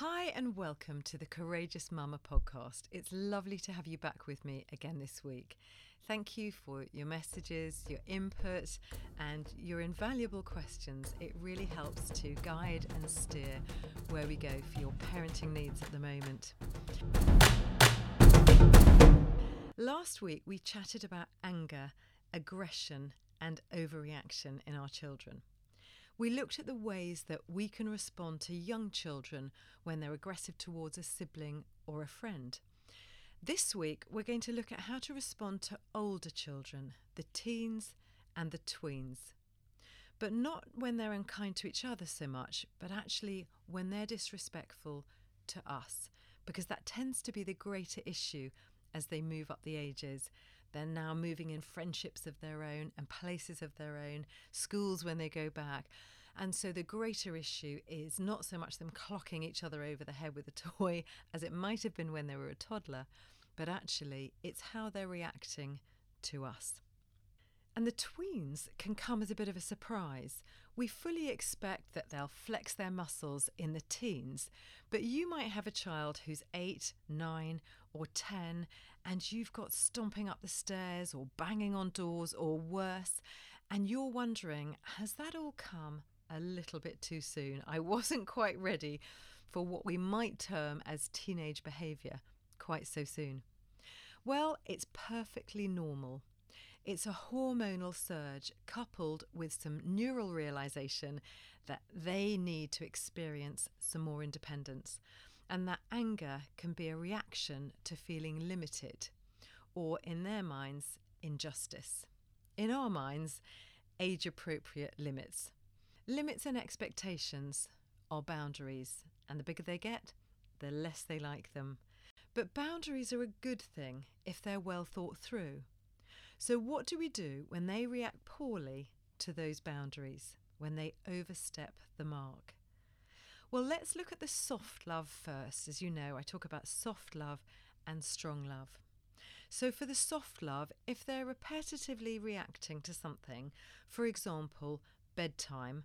Hi, and welcome to the Courageous Mama podcast. It's lovely to have you back with me again this week. Thank you for your messages, your input, and your invaluable questions. It really helps to guide and steer where we go for your parenting needs at the moment. Last week, we chatted about anger, aggression, and overreaction in our children. We looked at the ways that we can respond to young children when they're aggressive towards a sibling or a friend. This week, we're going to look at how to respond to older children, the teens and the tweens. But not when they're unkind to each other so much, but actually when they're disrespectful to us, because that tends to be the greater issue as they move up the ages. They're now moving in friendships of their own and places of their own, schools when they go back. And so the greater issue is not so much them clocking each other over the head with a toy as it might have been when they were a toddler, but actually it's how they're reacting to us. And the tweens can come as a bit of a surprise. We fully expect that they'll flex their muscles in the teens, but you might have a child who's eight, nine, or 10, and you've got stomping up the stairs or banging on doors or worse, and you're wondering, has that all come a little bit too soon? I wasn't quite ready for what we might term as teenage behaviour quite so soon. Well, it's perfectly normal. It's a hormonal surge coupled with some neural realization that they need to experience some more independence. And that anger can be a reaction to feeling limited, or in their minds, injustice. In our minds, age appropriate limits. Limits and expectations are boundaries, and the bigger they get, the less they like them. But boundaries are a good thing if they're well thought through. So, what do we do when they react poorly to those boundaries, when they overstep the mark? Well, let's look at the soft love first. As you know, I talk about soft love and strong love. So, for the soft love, if they're repetitively reacting to something, for example, bedtime,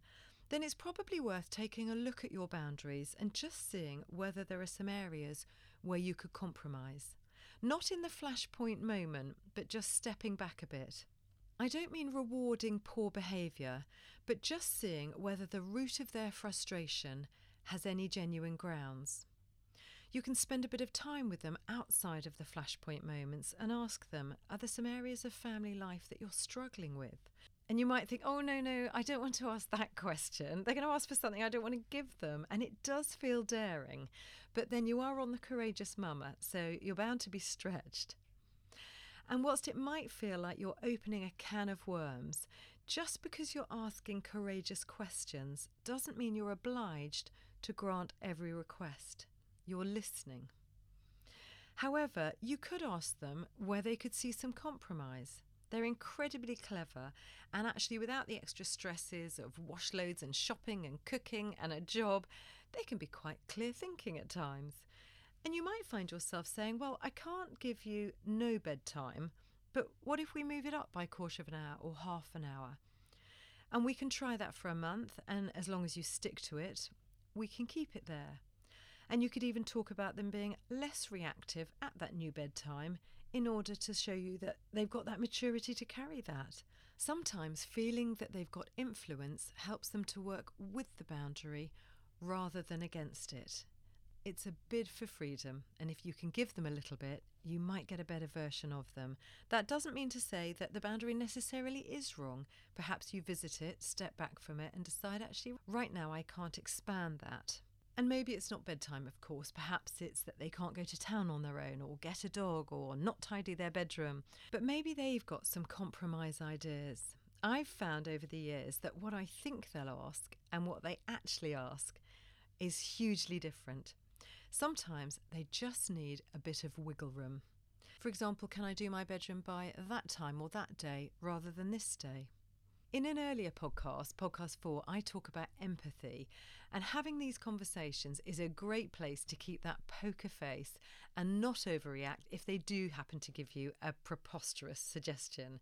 then it's probably worth taking a look at your boundaries and just seeing whether there are some areas where you could compromise. Not in the flashpoint moment, but just stepping back a bit. I don't mean rewarding poor behaviour, but just seeing whether the root of their frustration has any genuine grounds. You can spend a bit of time with them outside of the flashpoint moments and ask them Are there some areas of family life that you're struggling with? And you might think, oh, no, no, I don't want to ask that question. They're going to ask for something I don't want to give them. And it does feel daring. But then you are on the courageous mama, so you're bound to be stretched. And whilst it might feel like you're opening a can of worms, just because you're asking courageous questions doesn't mean you're obliged to grant every request. You're listening. However, you could ask them where they could see some compromise. They're incredibly clever, and actually, without the extra stresses of wash loads and shopping and cooking and a job, they can be quite clear thinking at times. And you might find yourself saying, Well, I can't give you no bedtime, but what if we move it up by a quarter of an hour or half an hour? And we can try that for a month, and as long as you stick to it, we can keep it there. And you could even talk about them being less reactive at that new bedtime in order to show you that they've got that maturity to carry that. Sometimes feeling that they've got influence helps them to work with the boundary rather than against it. It's a bid for freedom, and if you can give them a little bit, you might get a better version of them. That doesn't mean to say that the boundary necessarily is wrong. Perhaps you visit it, step back from it, and decide actually, right now, I can't expand that. And maybe it's not bedtime, of course. Perhaps it's that they can't go to town on their own, or get a dog, or not tidy their bedroom. But maybe they've got some compromise ideas. I've found over the years that what I think they'll ask and what they actually ask is hugely different. Sometimes they just need a bit of wiggle room. For example, can I do my bedroom by that time or that day rather than this day? In an earlier podcast, podcast four, I talk about empathy. And having these conversations is a great place to keep that poker face and not overreact if they do happen to give you a preposterous suggestion.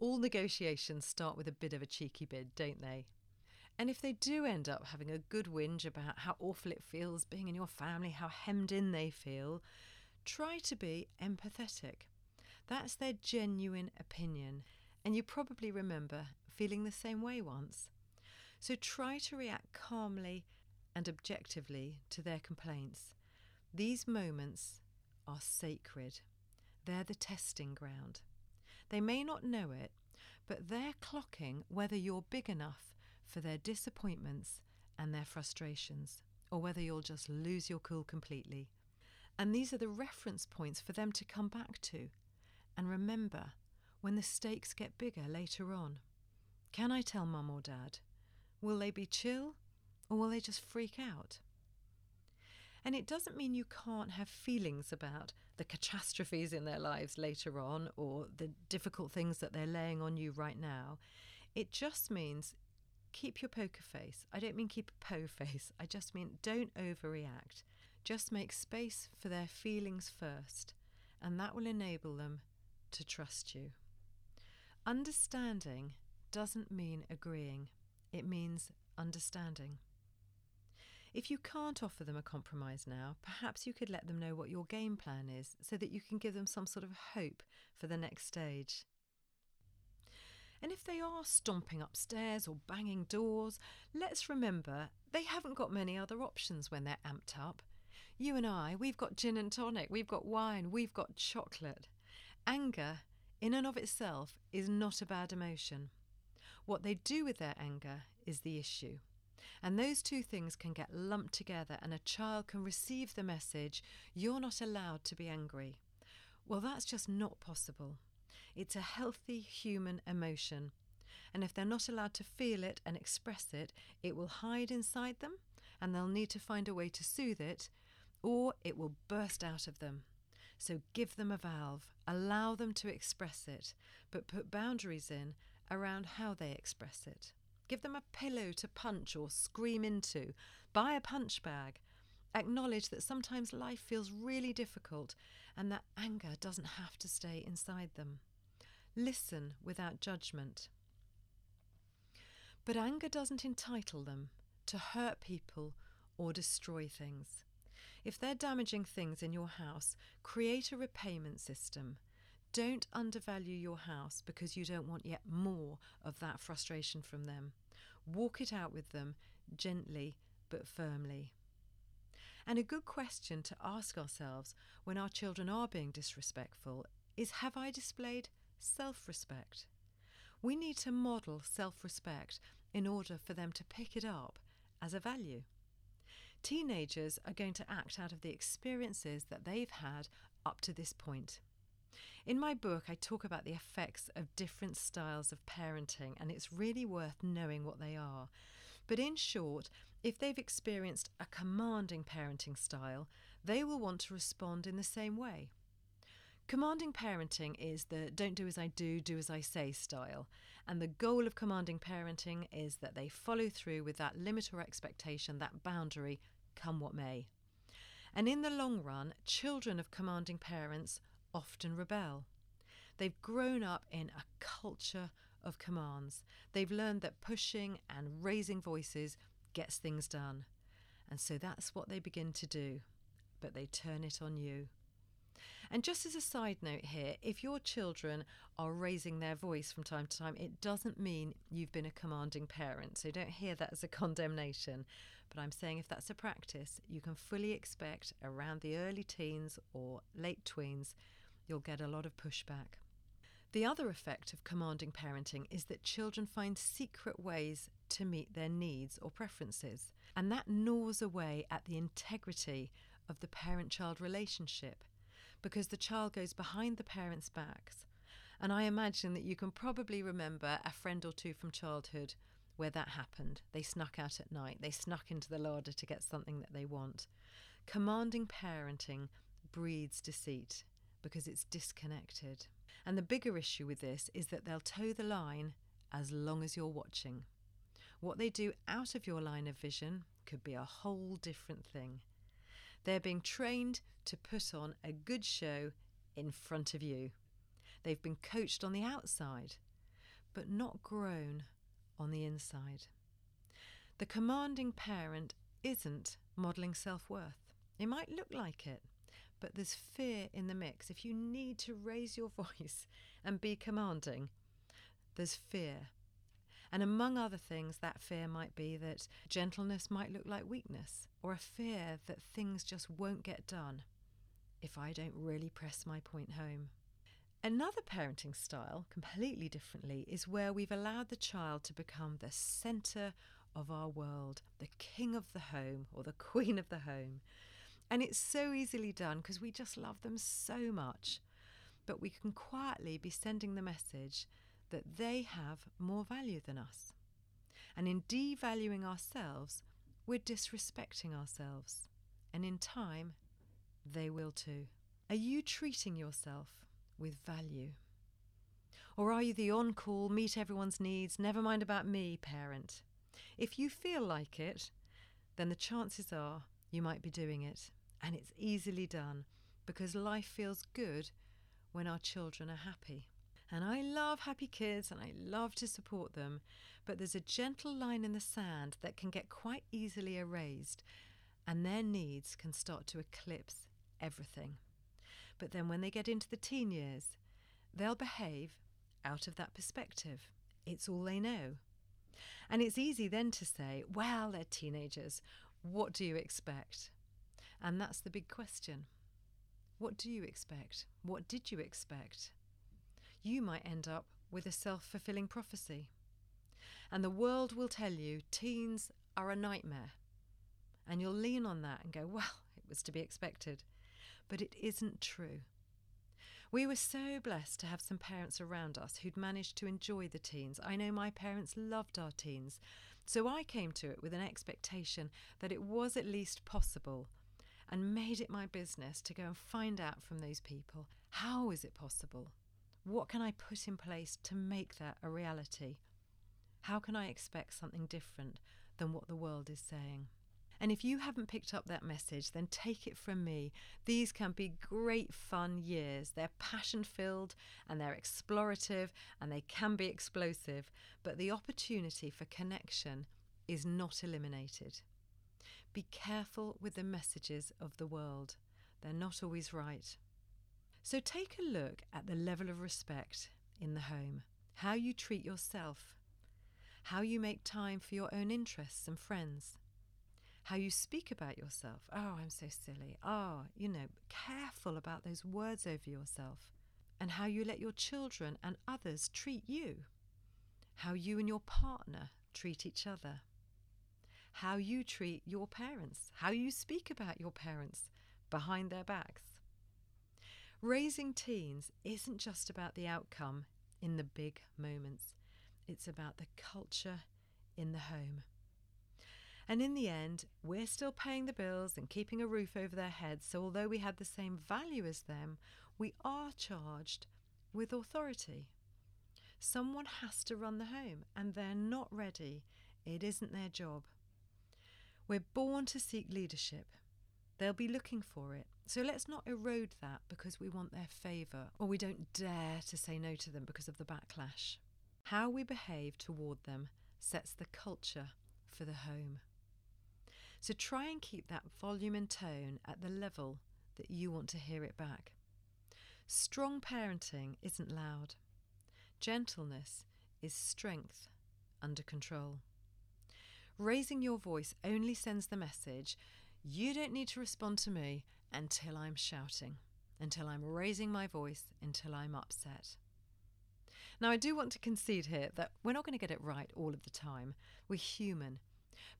All negotiations start with a bit of a cheeky bid, don't they? And if they do end up having a good whinge about how awful it feels being in your family, how hemmed in they feel, try to be empathetic. That's their genuine opinion, and you probably remember feeling the same way once. So try to react calmly and objectively to their complaints. These moments are sacred, they're the testing ground. They may not know it, but they're clocking whether you're big enough for their disappointments and their frustrations, or whether you'll just lose your cool completely. And these are the reference points for them to come back to. And remember, when the stakes get bigger later on, can I tell mum or dad? Will they be chill or will they just freak out? And it doesn't mean you can't have feelings about the catastrophes in their lives later on or the difficult things that they're laying on you right now. It just means keep your poker face. I don't mean keep a po face, I just mean don't overreact. Just make space for their feelings first, and that will enable them to trust you. Understanding doesn't mean agreeing, it means understanding. If you can't offer them a compromise now, perhaps you could let them know what your game plan is so that you can give them some sort of hope for the next stage. And if they are stomping upstairs or banging doors, let's remember they haven't got many other options when they're amped up. You and I, we've got gin and tonic, we've got wine, we've got chocolate. Anger, in and of itself, is not a bad emotion. What they do with their anger is the issue. And those two things can get lumped together, and a child can receive the message, You're not allowed to be angry. Well, that's just not possible. It's a healthy human emotion. And if they're not allowed to feel it and express it, it will hide inside them, and they'll need to find a way to soothe it, or it will burst out of them. So give them a valve, allow them to express it, but put boundaries in around how they express it. Give them a pillow to punch or scream into. Buy a punch bag. Acknowledge that sometimes life feels really difficult and that anger doesn't have to stay inside them. Listen without judgment. But anger doesn't entitle them to hurt people or destroy things. If they're damaging things in your house, create a repayment system. Don't undervalue your house because you don't want yet more of that frustration from them. Walk it out with them gently but firmly. And a good question to ask ourselves when our children are being disrespectful is Have I displayed self respect? We need to model self respect in order for them to pick it up as a value. Teenagers are going to act out of the experiences that they've had up to this point. In my book, I talk about the effects of different styles of parenting, and it's really worth knowing what they are. But in short, if they've experienced a commanding parenting style, they will want to respond in the same way. Commanding parenting is the don't do as I do, do as I say style. And the goal of commanding parenting is that they follow through with that limit or expectation, that boundary, come what may. And in the long run, children of commanding parents often rebel. They've grown up in a culture of commands. They've learned that pushing and raising voices gets things done. And so that's what they begin to do. But they turn it on you. And just as a side note here, if your children are raising their voice from time to time, it doesn't mean you've been a commanding parent. So don't hear that as a condemnation. But I'm saying if that's a practice, you can fully expect around the early teens or late tweens you'll get a lot of pushback. The other effect of commanding parenting is that children find secret ways to meet their needs or preferences, and that gnaws away at the integrity of the parent child relationship because the child goes behind the parents' backs. And I imagine that you can probably remember a friend or two from childhood where that happened. They snuck out at night, they snuck into the larder to get something that they want. Commanding parenting breeds deceit because it's disconnected. And the bigger issue with this is that they'll toe the line as long as you're watching. What they do out of your line of vision could be a whole different thing. They're being trained to put on a good show in front of you. They've been coached on the outside, but not grown on the inside. The commanding parent isn't modelling self worth. It might look like it, but there's fear in the mix. If you need to raise your voice and be commanding, there's fear. And among other things, that fear might be that gentleness might look like weakness, or a fear that things just won't get done if I don't really press my point home. Another parenting style, completely differently, is where we've allowed the child to become the centre of our world, the king of the home or the queen of the home. And it's so easily done because we just love them so much. But we can quietly be sending the message that they have more value than us. And in devaluing ourselves, we're disrespecting ourselves. And in time, they will too. Are you treating yourself with value? Or are you the on call, meet everyone's needs, never mind about me parent? If you feel like it, then the chances are you might be doing it. And it's easily done because life feels good when our children are happy. And I love happy kids and I love to support them, but there's a gentle line in the sand that can get quite easily erased, and their needs can start to eclipse everything. But then when they get into the teen years, they'll behave out of that perspective. It's all they know. And it's easy then to say, well, they're teenagers. What do you expect? And that's the big question. What do you expect? What did you expect? You might end up with a self fulfilling prophecy. And the world will tell you teens are a nightmare. And you'll lean on that and go, well, it was to be expected but it isn't true. We were so blessed to have some parents around us who'd managed to enjoy the teens. I know my parents loved our teens, so I came to it with an expectation that it was at least possible and made it my business to go and find out from those people how is it possible? What can I put in place to make that a reality? How can I expect something different than what the world is saying? And if you haven't picked up that message, then take it from me. These can be great fun years. They're passion filled and they're explorative and they can be explosive, but the opportunity for connection is not eliminated. Be careful with the messages of the world, they're not always right. So take a look at the level of respect in the home, how you treat yourself, how you make time for your own interests and friends how you speak about yourself. Oh, I'm so silly. Oh, you know, careful about those words over yourself. And how you let your children and others treat you. How you and your partner treat each other. How you treat your parents. How you speak about your parents behind their backs. Raising teens isn't just about the outcome in the big moments, it's about the culture in the home. And in the end, we're still paying the bills and keeping a roof over their heads. So, although we have the same value as them, we are charged with authority. Someone has to run the home, and they're not ready. It isn't their job. We're born to seek leadership. They'll be looking for it. So let's not erode that because we want their favour or we don't dare to say no to them because of the backlash. How we behave toward them sets the culture for the home. So try and keep that volume and tone at the level that you want to hear it back. Strong parenting isn't loud. Gentleness is strength under control. Raising your voice only sends the message you don't need to respond to me until I'm shouting, until I'm raising my voice, until I'm upset. Now, I do want to concede here that we're not going to get it right all of the time. We're human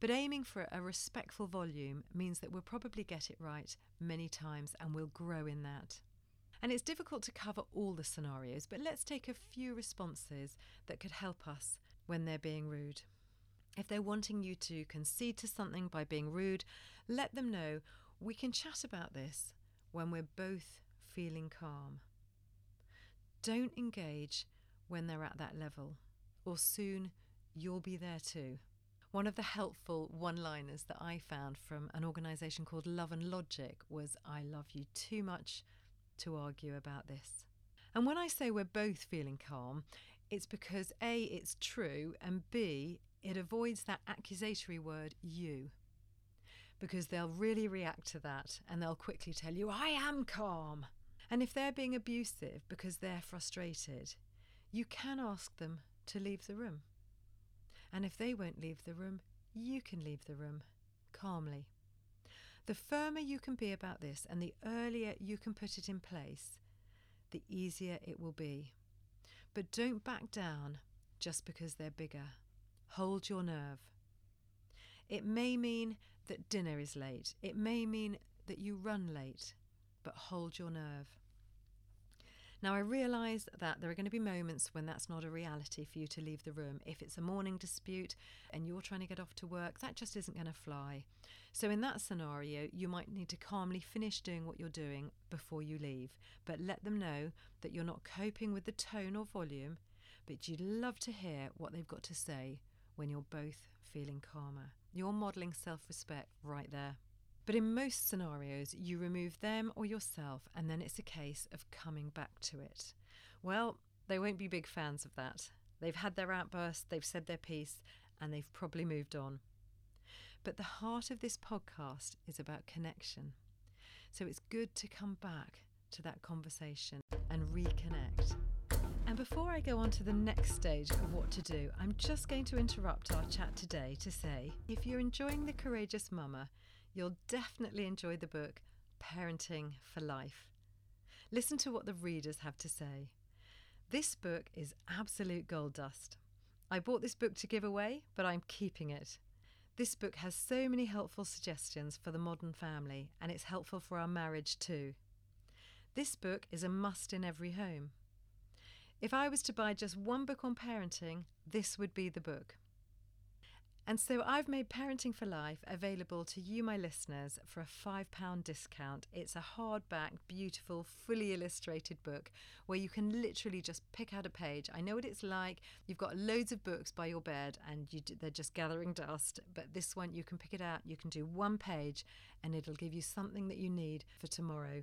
but aiming for a respectful volume means that we'll probably get it right many times and we'll grow in that. And it's difficult to cover all the scenarios, but let's take a few responses that could help us when they're being rude. If they're wanting you to concede to something by being rude, let them know we can chat about this when we're both feeling calm. Don't engage when they're at that level, or soon you'll be there too. One of the helpful one liners that I found from an organisation called Love and Logic was I love you too much to argue about this. And when I say we're both feeling calm, it's because A, it's true, and B, It avoids that accusatory word, you, because they'll really react to that and they'll quickly tell you, I am calm. And if they're being abusive because they're frustrated, you can ask them to leave the room. And if they won't leave the room, you can leave the room calmly. The firmer you can be about this and the earlier you can put it in place, the easier it will be. But don't back down just because they're bigger. Hold your nerve. It may mean that dinner is late, it may mean that you run late, but hold your nerve. Now, I realise that there are going to be moments when that's not a reality for you to leave the room. If it's a morning dispute and you're trying to get off to work, that just isn't going to fly. So, in that scenario, you might need to calmly finish doing what you're doing before you leave, but let them know that you're not coping with the tone or volume, but you'd love to hear what they've got to say when you're both feeling calmer. You're modelling self respect right there. But in most scenarios, you remove them or yourself, and then it's a case of coming back to it. Well, they won't be big fans of that. They've had their outburst, they've said their piece, and they've probably moved on. But the heart of this podcast is about connection. So it's good to come back to that conversation and reconnect. And before I go on to the next stage of what to do, I'm just going to interrupt our chat today to say if you're enjoying The Courageous Mama, you'll definitely enjoy the book Parenting for Life. Listen to what the readers have to say. This book is absolute gold dust. I bought this book to give away, but I'm keeping it. This book has so many helpful suggestions for the modern family, and it's helpful for our marriage too. This book is a must in every home. If I was to buy just one book on parenting, this would be the book. And so I've made Parenting for Life available to you, my listeners, for a £5 discount. It's a hardback, beautiful, fully illustrated book where you can literally just pick out a page. I know what it's like. You've got loads of books by your bed and you, they're just gathering dust. But this one, you can pick it out, you can do one page, and it'll give you something that you need for tomorrow.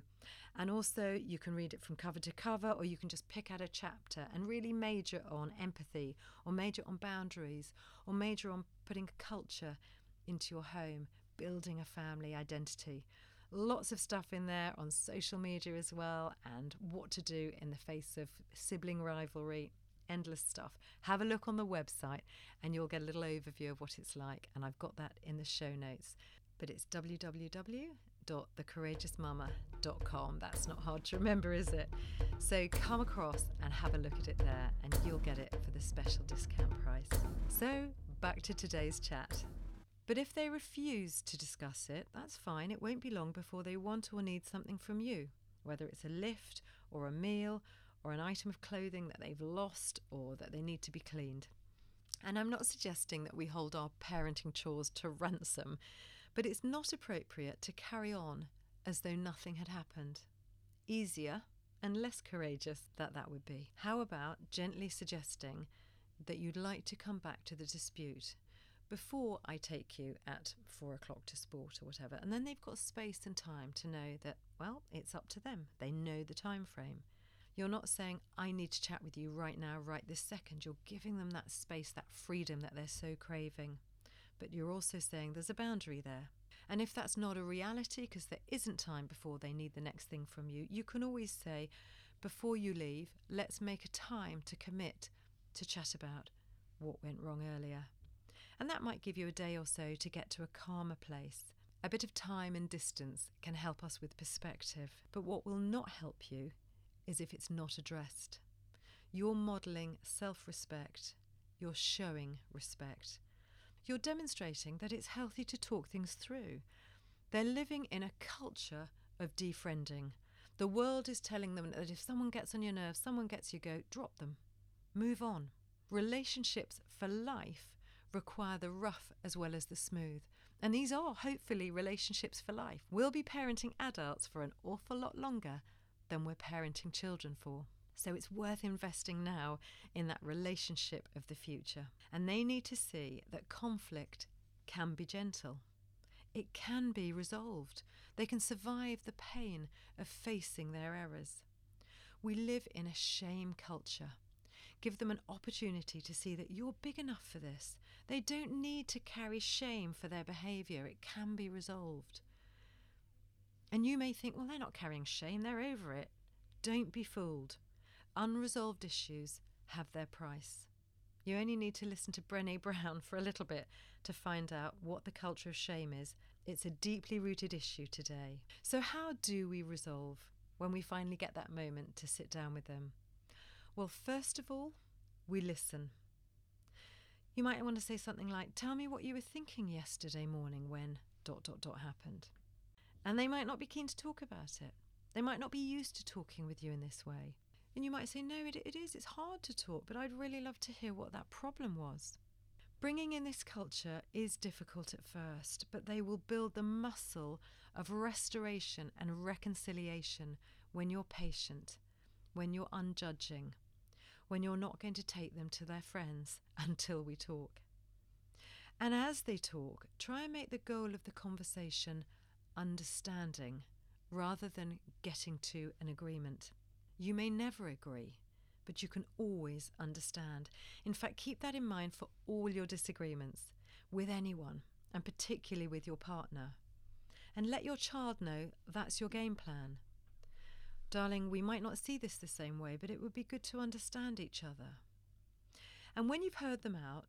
And also, you can read it from cover to cover, or you can just pick out a chapter and really major on empathy, or major on boundaries, or major on putting culture into your home, building a family identity. Lots of stuff in there on social media as well, and what to do in the face of sibling rivalry. Endless stuff. Have a look on the website and you'll get a little overview of what it's like. And I've got that in the show notes. But it's www www.thecourageousmama.com. That's not hard to remember, is it? So come across and have a look at it there, and you'll get it for the special discount price. So back to today's chat. But if they refuse to discuss it, that's fine. It won't be long before they want or need something from you, whether it's a lift or a meal or an item of clothing that they've lost or that they need to be cleaned. And I'm not suggesting that we hold our parenting chores to ransom, but it's not appropriate to carry on as though nothing had happened. Easier and less courageous that that would be. How about gently suggesting that you'd like to come back to the dispute before I take you at four o'clock to sport or whatever. And then they've got space and time to know that, well, it's up to them. They know the time frame. You're not saying, I need to chat with you right now, right this second. You're giving them that space, that freedom that they're so craving but you're also saying there's a boundary there. And if that's not a reality, because there isn't time before they need the next thing from you, you can always say, before you leave, let's make a time to commit to chat about what went wrong earlier. And that might give you a day or so to get to a calmer place. A bit of time and distance can help us with perspective, but what will not help you is if it's not addressed. You're modelling self respect, you're showing respect, you're demonstrating that it's healthy to talk things through. They're living in a culture of defriending. The world is telling them that if someone gets on your nerves, someone gets you go, drop them, move on. Relationships for life require the rough as well as the smooth. And these are hopefully relationships for life. We'll be parenting adults for an awful lot longer than we're parenting children for. So it's worth investing now in that relationship of the future. And they need to see that conflict can be gentle. It can be resolved. They can survive the pain of facing their errors. We live in a shame culture. Give them an opportunity to see that you're big enough for this. They don't need to carry shame for their behaviour, it can be resolved. And you may think, well, they're not carrying shame, they're over it. Don't be fooled. Unresolved issues have their price. You only need to listen to Brene Brown for a little bit to find out what the culture of shame is. It's a deeply rooted issue today. So, how do we resolve when we finally get that moment to sit down with them? Well, first of all, we listen. You might want to say something like, Tell me what you were thinking yesterday morning when dot dot dot happened. And they might not be keen to talk about it. They might not be used to talking with you in this way. And you might say, No, it, it is, it's hard to talk, but I'd really love to hear what that problem was. Bringing in this culture is difficult at first, but they will build the muscle of restoration and reconciliation when you're patient, when you're unjudging, when you're not going to take them to their friends until we talk. And as they talk, try and make the goal of the conversation understanding rather than getting to an agreement. You may never agree, but you can always understand. In fact, keep that in mind for all your disagreements with anyone, and particularly with your partner. And let your child know that's your game plan. Darling, we might not see this the same way, but it would be good to understand each other. And when you've heard them out,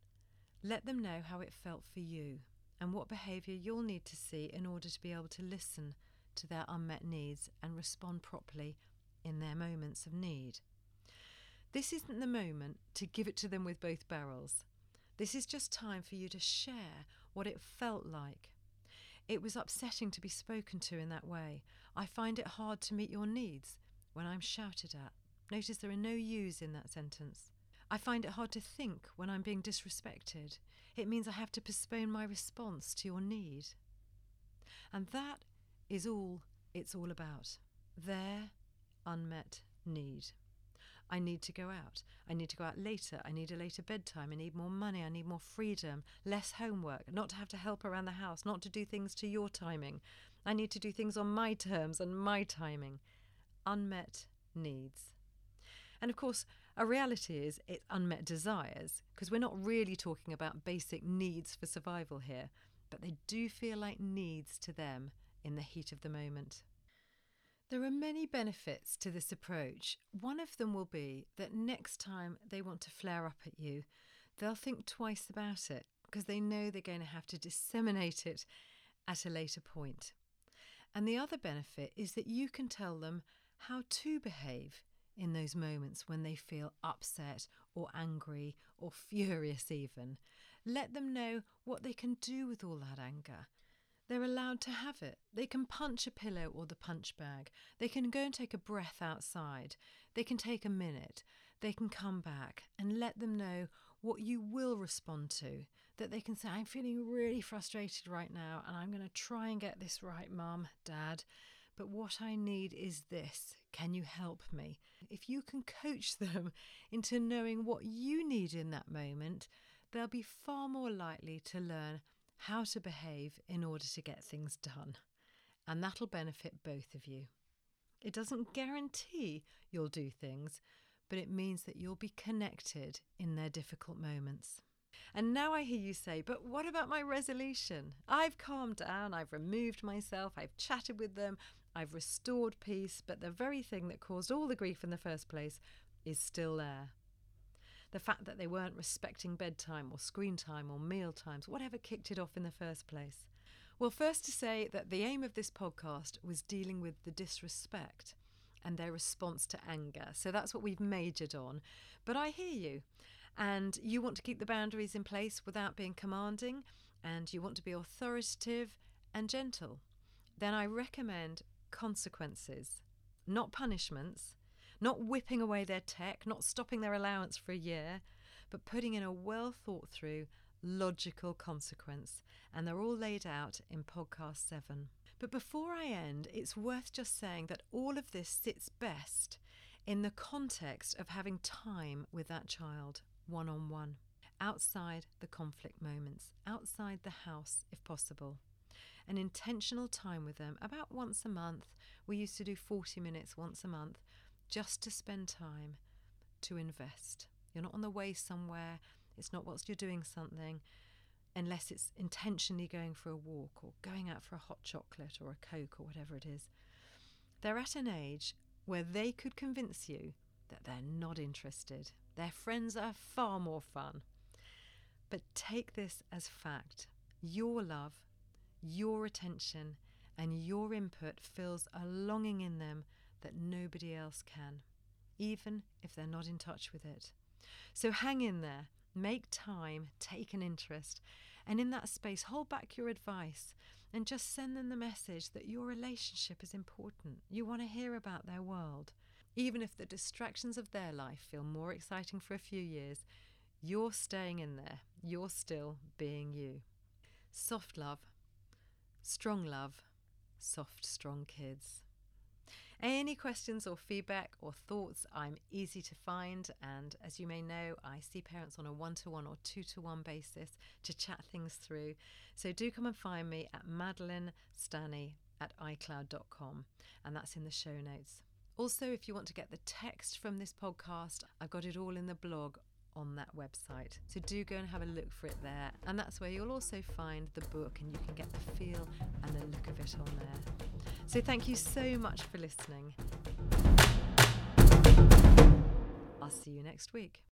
let them know how it felt for you and what behaviour you'll need to see in order to be able to listen to their unmet needs and respond properly in their moments of need. This isn't the moment to give it to them with both barrels. This is just time for you to share what it felt like. It was upsetting to be spoken to in that way. I find it hard to meet your needs when I'm shouted at. Notice there are no yous in that sentence. I find it hard to think when I'm being disrespected. It means I have to postpone my response to your need. And that is all it's all about their unmet need. I need to go out. I need to go out later. I need a later bedtime. I need more money. I need more freedom, less homework, not to have to help around the house, not to do things to your timing. I need to do things on my terms and my timing. Unmet needs. And of course, a reality is it's unmet desires, because we're not really talking about basic needs for survival here, but they do feel like needs to them in the heat of the moment. There are many benefits to this approach. One of them will be that next time they want to flare up at you, they'll think twice about it because they know they're going to have to disseminate it at a later point. And the other benefit is that you can tell them how to behave in those moments when they feel upset or angry or furious, even. Let them know what they can do with all that anger they're allowed to have it. They can punch a pillow or the punch bag. They can go and take a breath outside. They can take a minute. They can come back and let them know what you will respond to. That they can say, I'm feeling really frustrated right now and I'm going to try and get this right, mum, dad. But what I need is this. Can you help me? If you can coach them into knowing what you need in that moment, they'll be far more likely to learn how to behave in order to get things done. And that'll benefit both of you. It doesn't guarantee you'll do things, but it means that you'll be connected in their difficult moments. And now I hear you say, but what about my resolution? I've calmed down, I've removed myself, I've chatted with them, I've restored peace, but the very thing that caused all the grief in the first place is still there the fact that they weren't respecting bedtime or screen time or meal times, whatever kicked it off in the first place. Well, first to say that the aim of this podcast was dealing with the disrespect and their response to anger. So that's what we've majored on. But I hear you. And you want to keep the boundaries in place without being commanding, and you want to be authoritative and gentle. Then I recommend consequences, not punishments, not whipping away their tech, not stopping their allowance for a year, but putting in a well thought through, logical consequence. And they're all laid out in podcast seven. But before I end, it's worth just saying that all of this sits best in the context of having time with that child one on one, outside the conflict moments, outside the house if possible. An intentional time with them about once a month. We used to do 40 minutes once a month just to spend time to invest You're not on the way somewhere. It's not whilst you're doing something, unless it's intentionally going for a walk or going out for a hot chocolate or a Coke or whatever it is. They're at an age where they could convince you that they're not interested. Their friends are far more fun. But take this as fact your love, your attention, and your input fills a longing in them that nobody else can, even if they're not in touch with it. So hang in there, make time, take an interest, and in that space, hold back your advice and just send them the message that your relationship is important. You want to hear about their world. Even if the distractions of their life feel more exciting for a few years, you're staying in there. You're still being you. Soft love, strong love, soft, strong kids. Any questions or feedback or thoughts, I'm easy to find. And as you may know, I see parents on a one to one or two to one basis to chat things through. So do come and find me at Madeleine Stani at iCloud.com, and that's in the show notes. Also, if you want to get the text from this podcast, I've got it all in the blog on that website. So do go and have a look for it there. And that's where you'll also find the book and you can get the feel and the look of it on there. So thank you so much for listening. I'll see you next week.